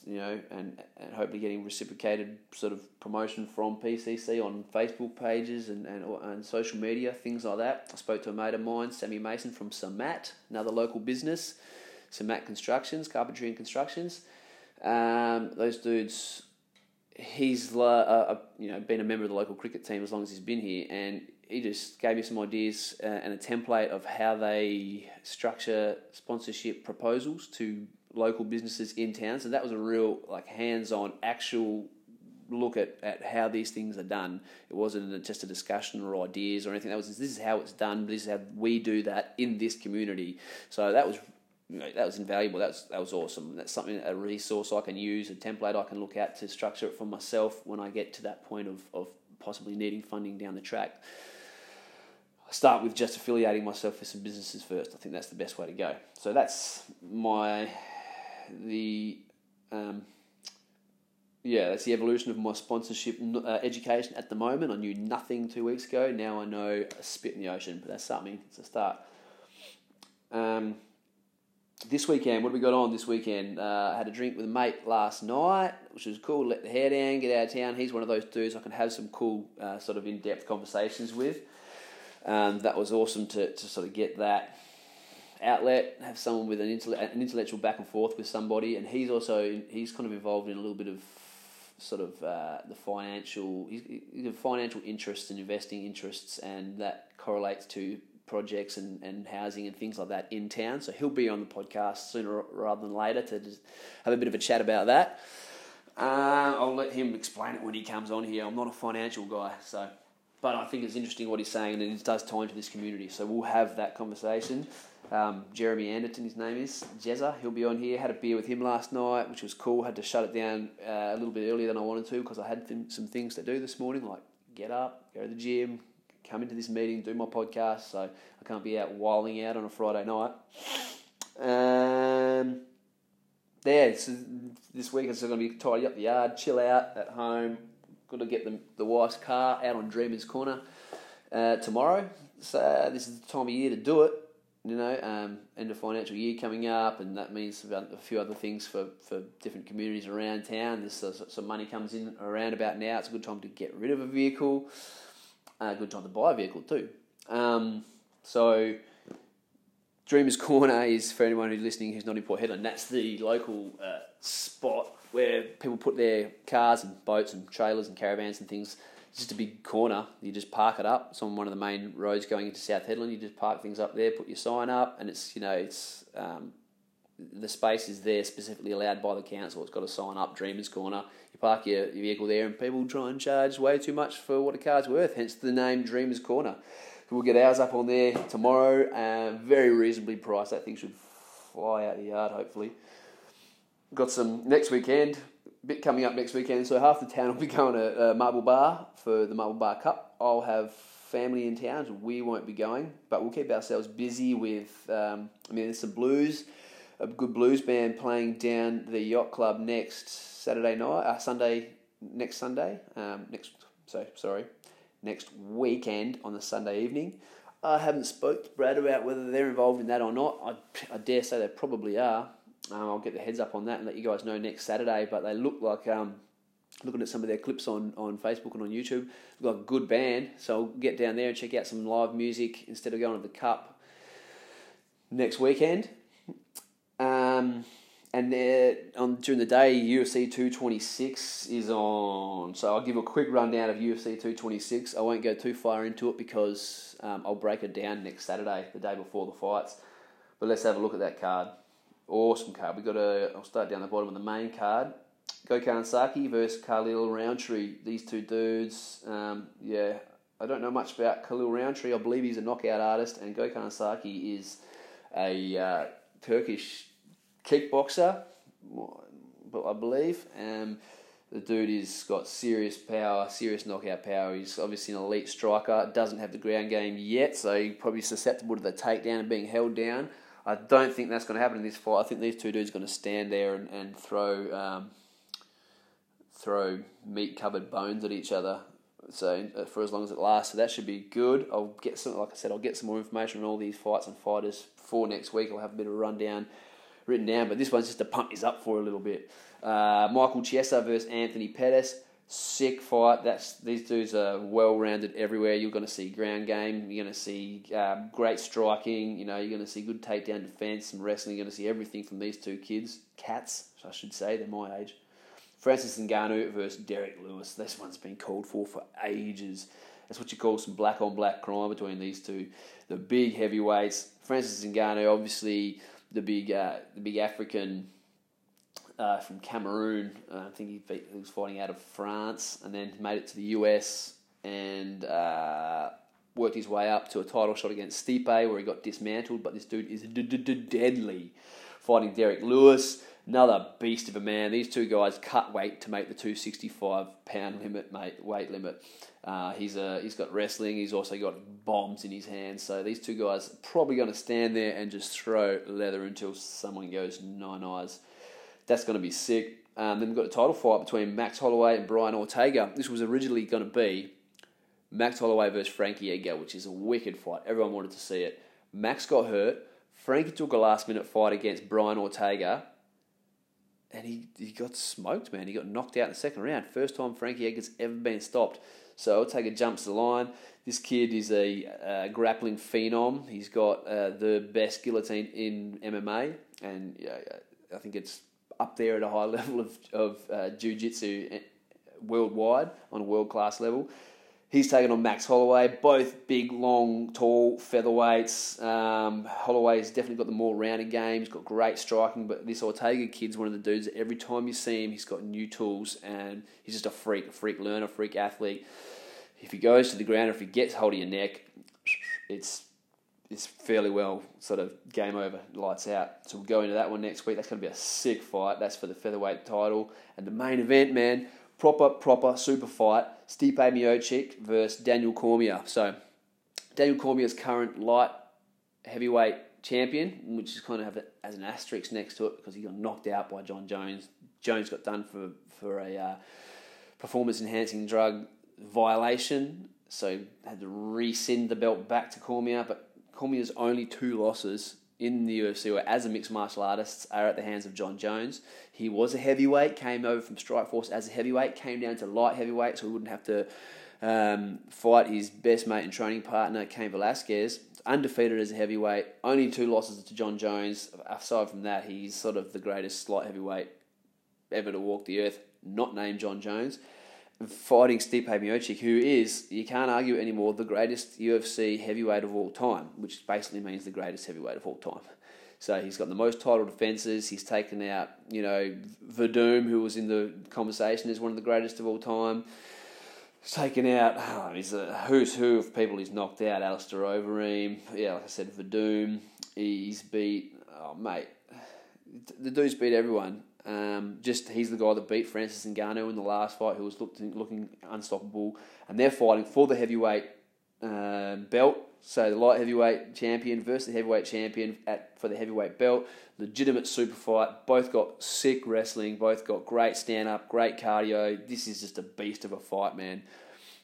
you know and, and hopefully getting reciprocated sort of promotion from PCC on Facebook pages and, and, and social media, things like that. I spoke to a mate of mine, Sammy Mason from Samat, another local business, Samat Constructions, Carpentry and Constructions. Um, those dudes, he's uh, uh, you know been a member of the local cricket team as long as he's been here, and he just gave me some ideas uh, and a template of how they structure sponsorship proposals to local businesses in town. So that was a real like hands-on, actual look at, at how these things are done. It wasn't just a discussion or ideas or anything. That was this is how it's done. This is how we do that in this community. So that was you know, that was invaluable. That was that was awesome. That's something a resource I can use, a template I can look at to structure it for myself when I get to that point of of possibly needing funding down the track. I start with just affiliating myself with some businesses first. I think that's the best way to go. So that's my the um, yeah, that's the evolution of my sponsorship uh, education at the moment. I knew nothing two weeks ago. Now I know a spit in the ocean, but that's something. It's a start. Um, this weekend, what have we got on this weekend? Uh, I had a drink with a mate last night, which was cool. Let the hair down, get out of town. He's one of those dudes I can have some cool, uh, sort of in depth conversations with. Um, that was awesome to, to sort of get that outlet, have someone with an, intellect, an intellectual back and forth with somebody, and he's also he's kind of involved in a little bit of sort of uh, the financial he's, financial interests and investing interests, and that correlates to projects and, and housing and things like that in town. So he'll be on the podcast sooner rather than later to just have a bit of a chat about that. Uh, I'll let him explain it when he comes on here. I'm not a financial guy, so but I think it's interesting what he's saying, and it does tie into this community. So we'll have that conversation. Um, Jeremy Anderton, his name is Jezza. He'll be on here. Had a beer with him last night, which was cool. Had to shut it down uh, a little bit earlier than I wanted to because I had th- some things to do this morning, like get up, go to the gym, come into this meeting, do my podcast. So I can't be out whiling out on a Friday night. Um, yeah, so this week it's going to be tidy up the yard, chill out at home. Got to get the, the wife's car out on Dreamer's Corner uh, tomorrow. So this is the time of year to do it you know, um, end of financial year coming up, and that means a few other things for, for different communities around town. There's uh, some money comes in around about now. It's a good time to get rid of a vehicle. A uh, good time to buy a vehicle too. Um, so, Dreamers Corner is for anyone who's listening who's not in Port Hedland. That's the local uh, spot where people put their cars and boats and trailers and caravans and things just a big corner. You just park it up. It's on one of the main roads going into South Hedland. You just park things up there, put your sign up, and it's you know it's um, the space is there specifically allowed by the council. It's got a sign up, Dreamers Corner. You park your, your vehicle there, and people try and charge way too much for what a car's worth. Hence the name Dreamers Corner. We'll get ours up on there tomorrow. Uh, very reasonably priced. That thing should fly out the yard. Hopefully, got some next weekend. Bit coming up next weekend, so half the town will be going to uh, Marble Bar for the Marble Bar Cup. I'll have family in town, so we won't be going, but we'll keep ourselves busy with. Um, I mean, there's some blues, a good blues band playing down the yacht club next Saturday night, uh, Sunday, next Sunday, um, next. So sorry, next weekend on the Sunday evening. I haven't spoke to Brad about whether they're involved in that or not. I, I dare say they probably are. Um, I'll get the heads up on that and let you guys know next Saturday. But they look like um, looking at some of their clips on, on Facebook and on YouTube, look like a good band. So I'll get down there and check out some live music instead of going to the Cup next weekend. Um, and on during the day, UFC 226 is on. So I'll give a quick rundown of UFC 226. I won't go too far into it because um, I'll break it down next Saturday, the day before the fights. But let's have a look at that card. Awesome card. We got a. I'll start down the bottom of the main card. Gokhan Saki versus Khalil Rountree. These two dudes. Um, yeah, I don't know much about Khalil Rountree. I believe he's a knockout artist, and Gokhan Saki is a uh, Turkish kickboxer, but I believe. Um, the dude has got serious power, serious knockout power. He's obviously an elite striker. Doesn't have the ground game yet, so he's probably susceptible to the takedown and being held down. I don't think that's going to happen in this fight. I think these two dudes are going to stand there and, and throw um, throw meat covered bones at each other. So uh, for as long as it lasts, so that should be good. I'll get some, like I said, I'll get some more information on all these fights and fighters for next week. I'll have a bit of a rundown written down, but this one's just to pump this up for a little bit. Uh, Michael Chiesa versus Anthony Pettis. Sick fight. That's these dudes are well rounded everywhere. You're going to see ground game. You're going to see um, great striking. You know, you're going to see good takedown defense, some wrestling. You're going to see everything from these two kids, cats, I should say. They're my age. Francis Ngannou versus Derrick Lewis. This one's been called for for ages. That's what you call some black on black crime between these two. The big heavyweights. Francis Ngannou, obviously the big uh, the big African uh, from Cameroon. Uh, I think he, beat, he, was fighting out of France and then made it to the US and uh, worked his way up to a title shot against Stipe where he got dismantled. But this dude is deadly. Fighting Derrick Lewis, another beast of a man. These two guys cut weight to make the 265 pound limit, mate, weight limit. Uh, he's a, he's got wrestling. He's also got bombs in his hands. So these two guys probably going to stand there and just throw leather until someone goes nine eyes. That's going to be sick. Um, then we've got a title fight between Max Holloway and Brian Ortega. This was originally going to be Max Holloway versus Frankie Edgar, which is a wicked fight. Everyone wanted to see it. Max got hurt. Frankie took a last minute fight against Brian Ortega and he, he got smoked, man. He got knocked out in the second round. First time Frankie Edgar's ever been stopped. So Ortega jumps the line. This kid is a grappling phenom. He's got uh, the best guillotine in MMA, and I think it's up there at a high level of, of uh, jiu-jitsu eh, worldwide on a world-class level. He's taken on Max Holloway, both big, long, tall featherweights. Um, Holloway's definitely got the more rounded game. He's got great striking, but this Ortega kid's one of the dudes that every time you see him, he's got new tools and he's just a freak, a freak learner, freak athlete. If he goes to the ground, or if he gets hold of your neck, it's it's fairly well sort of game over, lights out. So we'll go into that one next week. That's going to be a sick fight. That's for the featherweight title. And the main event, man, proper, proper super fight. Stipe Miocic versus Daniel Cormier. So Daniel Cormier's current light heavyweight champion, which is kind of have as an asterisk next to it because he got knocked out by Jon Jones. Jones got done for for a uh, performance enhancing drug violation, so had to resend the belt back to Cormier. But Cormier's only two losses in the UFC or as a mixed martial artist are at the hands of Jon Jones. He was a heavyweight, came over from Strikeforce as a heavyweight, came down to light heavyweight, so he wouldn't have to um, fight his best mate and training partner, Cain Velasquez. Undefeated as a heavyweight, only two losses to Jon Jones. Aside from that, he's sort of the greatest light heavyweight ever to walk the earth, not named Jon Jones fighting Stipe Miocic, who is, you can't argue anymore, the greatest UFC heavyweight of all time, which basically means the greatest heavyweight of all time. So he's got the most title defenses. He's taken out, you know, Werdum, who was in the conversation as one of the greatest of all time. He's taken out, oh, he's a who's who of people he's knocked out. Alistair Overeem, yeah, like I said, Werdum. He's beat oh mate, the dude's beat everyone. Um, just he's the guy that beat Francis Ngannou in the last fight, who was looking, looking unstoppable, and they're fighting for the heavyweight uh, belt. So the light heavyweight champion versus the heavyweight champion at for the heavyweight belt. Legitimate super fight. Both got sick wrestling. Both got great stand up, great cardio. This is just a beast of a fight, man.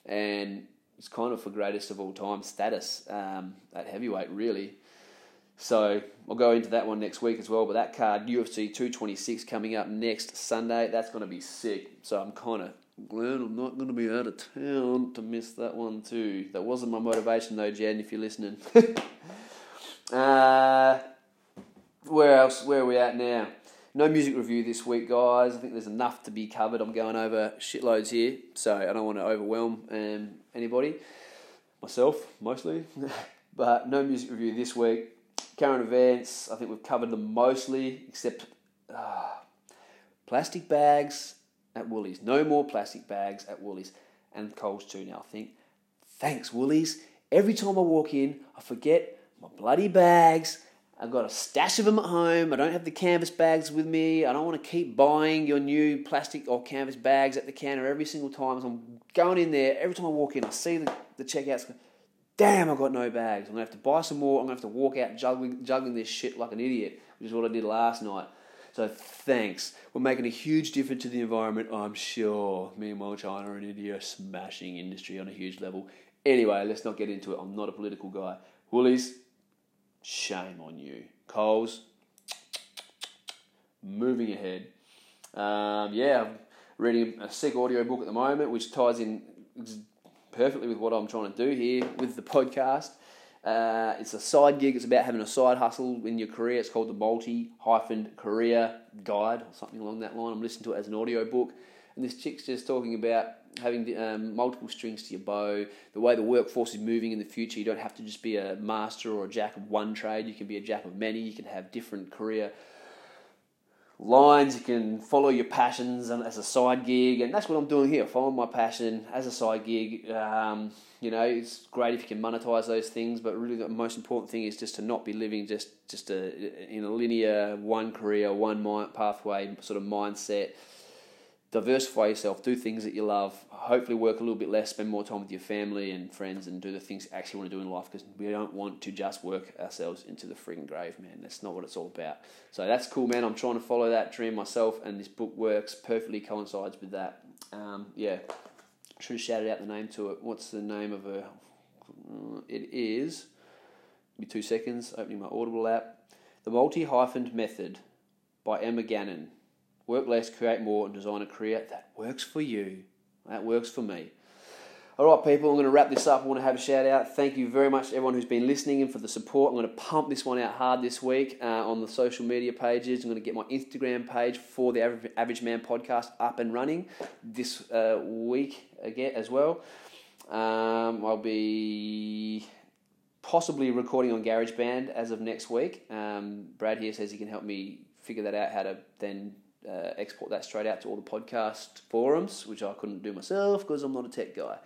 And it's kind of for greatest of all time status um, at heavyweight, really. So I'll go into that one next week as well. But that card, UFC 226, coming up next Sunday, that's going to be sick. So I'm kind of glad I'm not going to be out of town to miss that one too. That wasn't my motivation though, Jen, if you're listening. uh, where else? Where are we at now? No music review this week, guys. I think there's enough to be covered. I'm going over shitloads here, so I don't want to overwhelm um, anybody. Myself, mostly. but no music review this week current events, I think we've covered them mostly, except uh, plastic bags at Woolies. No more plastic bags at Woolies and Coles too now. I think, thanks Woolies. Every time I walk in, I forget my bloody bags. I've got a stash of them at home. I don't have the canvas bags with me. I don't want to keep buying your new plastic or canvas bags at the counter every single time. As I'm going in there, every time I walk in, I see the, the checkouts damn, I've got no bags. I'm to have to buy some more. I'm to have to walk out juggling, juggling this shit like an idiot, which is what I did last night. So thanks. We're making a huge difference to the environment, I'm sure. Meanwhile, China and India are smashing industry on a huge level. Anyway, let's not get into it. I'm not a political guy. Woolies, shame on you. Coles, moving ahead. Um, yeah, I'm reading a sick audio book at the moment, which ties in perfectly with what I'm trying to do here with the podcast. Uh, it's a side gig. It's about having a side hustle in your career. It's called the Multi Hyphen Career Guide or something along that line. I'm listening to it as an audio book, and this chick's just talking about having um, multiple strings to your bow. The way the workforce is moving in the future, you don't have to just be a master or a jack of one trade. You can be a jack of many. You can have different career lines. You can follow your passions and as a side gig, and that's what I'm doing here. Following my passion as a side gig. Um, you know, it's great if you can monetize those things, but really the most important thing is just to not be living just just a, in a linear one career, one mind, pathway sort of mindset diversify yourself, do things that you love, hopefully work a little bit less, spend more time with your family and friends, and do the things you actually want to do in life because we don't want to just work ourselves into the frigging grave, man. That's not what it's all about. So that's cool, man. I'm trying to follow that dream myself, and this book works perfectly, coincides with that. Um, yeah, should have shouted out the name to it. What's the name of? Uh, it is, be two seconds, opening my Audible app. The Multi Hyphened Method by Emma Gannon. Work less, create more, and design a career that works for you. That works for me. All right, people, I'm going to wrap this up. I want to have a shout out. Thank you very much to everyone who's been listening and for the support. I'm going to pump this one out hard this week uh, on the social media pages. I'm going to get my Instagram page for the Average Man podcast up and running this uh, week again as well. Um, I'll be possibly recording on GarageBand as of next week. Um, Brad here says he can help me figure that out, how to then uh, export that straight out to all the podcast forums, which I couldn't do myself because I'm not a tech guy.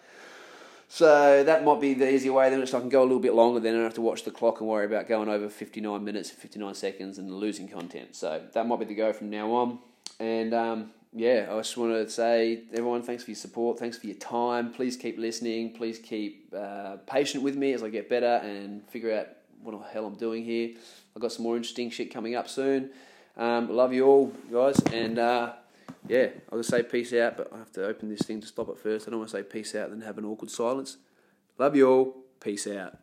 So that might be the easier way. Then so I can go a little bit longer. Then I don't have to watch the clock and worry about going over 59 minutes, 59 seconds, and losing content. So that might be the go from now on. And um, yeah, I just want to say, everyone, thanks for your support. Thanks for your time. Please keep listening. Please keep uh, patient with me as I get better and figure out what the hell I'm doing here. I've got some more interesting shit coming up soon. Um, love you all, guys, and uh, yeah, I'll just say peace out, but I have to open this thing to stop it first. I don't want to say peace out and have an awkward silence. Love you all. Peace out.